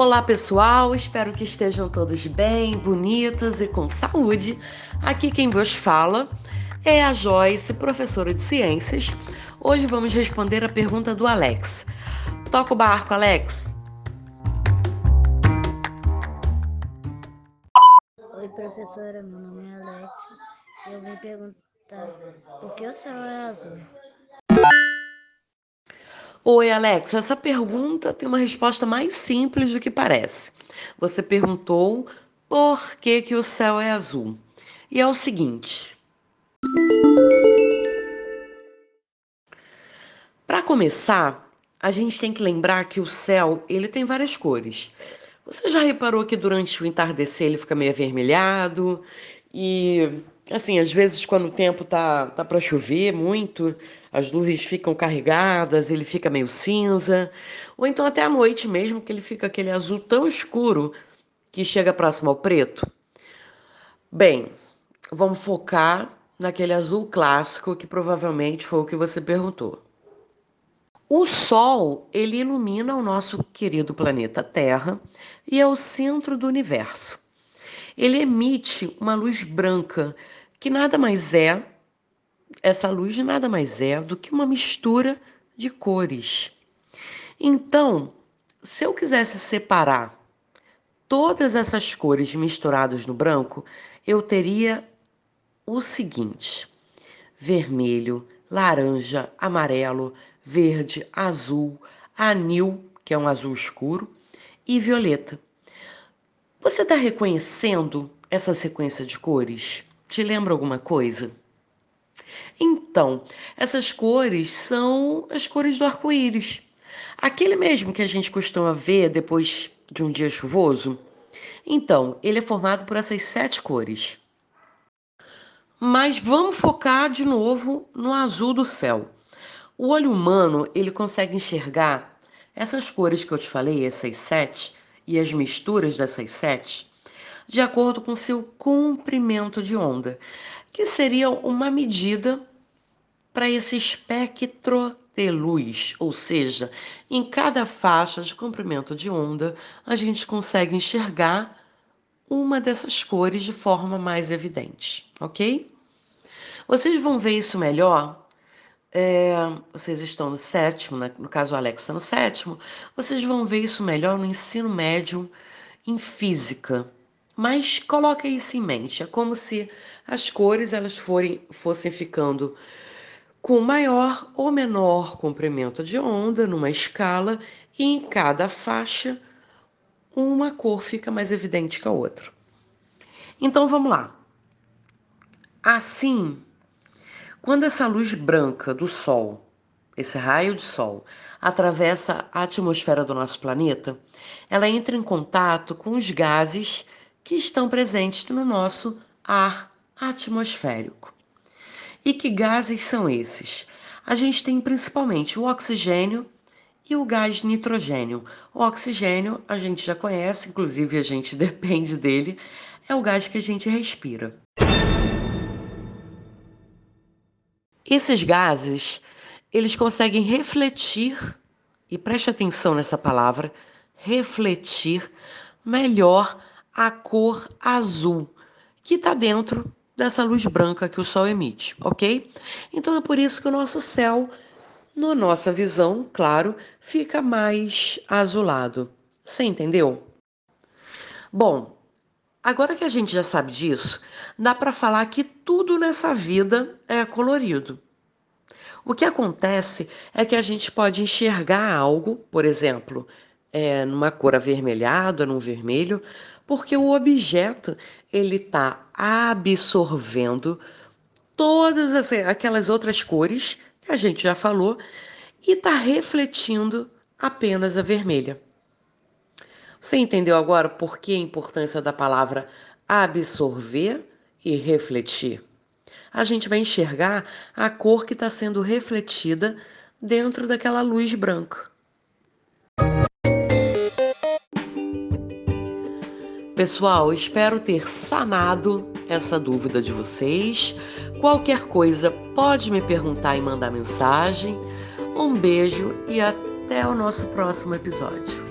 Olá pessoal, espero que estejam todos bem, bonitos e com saúde. Aqui quem vos fala é a Joyce, professora de ciências. Hoje vamos responder a pergunta do Alex. Toca o barco, Alex. Oi professora, meu nome é Alex. Eu vim perguntar por que o céu é azul? Oi, Alex. Essa pergunta tem uma resposta mais simples do que parece. Você perguntou por que, que o céu é azul. E é o seguinte. Para começar, a gente tem que lembrar que o céu ele tem várias cores. Você já reparou que durante o entardecer ele fica meio avermelhado e assim, às vezes quando o tempo tá, tá para chover muito, as nuvens ficam carregadas, ele fica meio cinza, ou então até à noite mesmo, que ele fica aquele azul tão escuro que chega próximo ao preto. Bem, vamos focar naquele azul clássico que provavelmente foi o que você perguntou. O Sol, ele ilumina o nosso querido planeta Terra e é o centro do universo. Ele emite uma luz branca que nada mais é, essa luz nada mais é do que uma mistura de cores. Então, se eu quisesse separar todas essas cores misturadas no branco, eu teria o seguinte: vermelho, laranja, amarelo, verde, azul, anil, que é um azul escuro, e violeta. Você está reconhecendo essa sequência de cores? Te lembra alguma coisa? Então, essas cores são as cores do arco-íris. Aquele mesmo que a gente costuma ver depois de um dia chuvoso. Então, ele é formado por essas sete cores. Mas vamos focar de novo no azul do céu. O olho humano, ele consegue enxergar essas cores que eu te falei, essas sete, e as misturas dessas sete, de acordo com seu comprimento de onda, que seria uma medida para esse espectro de luz, ou seja, em cada faixa de comprimento de onda, a gente consegue enxergar uma dessas cores de forma mais evidente, ok? Vocês vão ver isso melhor. É, vocês estão no sétimo, né? no caso o Alex está no sétimo, vocês vão ver isso melhor no ensino médio em física, mas coloca isso em mente, é como se as cores elas forem, fossem ficando com maior ou menor comprimento de onda numa escala e em cada faixa uma cor fica mais evidente que a outra. Então vamos lá. Assim, quando essa luz branca do Sol, esse raio de Sol, atravessa a atmosfera do nosso planeta, ela entra em contato com os gases que estão presentes no nosso ar atmosférico. E que gases são esses? A gente tem principalmente o oxigênio e o gás nitrogênio. O oxigênio a gente já conhece, inclusive a gente depende dele, é o gás que a gente respira. Esses gases, eles conseguem refletir, e preste atenção nessa palavra, refletir melhor a cor azul, que está dentro dessa luz branca que o Sol emite, ok? Então é por isso que o nosso céu, na nossa visão, claro, fica mais azulado. Você entendeu? Bom, agora que a gente já sabe disso, dá para falar que tudo nessa vida é colorido. O que acontece é que a gente pode enxergar algo, por exemplo, é, numa cor avermelhada, num vermelho, porque o objeto ele está absorvendo todas as, aquelas outras cores que a gente já falou e está refletindo apenas a vermelha. Você entendeu agora por que a importância da palavra absorver e refletir? A gente vai enxergar a cor que está sendo refletida dentro daquela luz branca. Pessoal, espero ter sanado essa dúvida de vocês. Qualquer coisa pode me perguntar e mandar mensagem. Um beijo e até o nosso próximo episódio.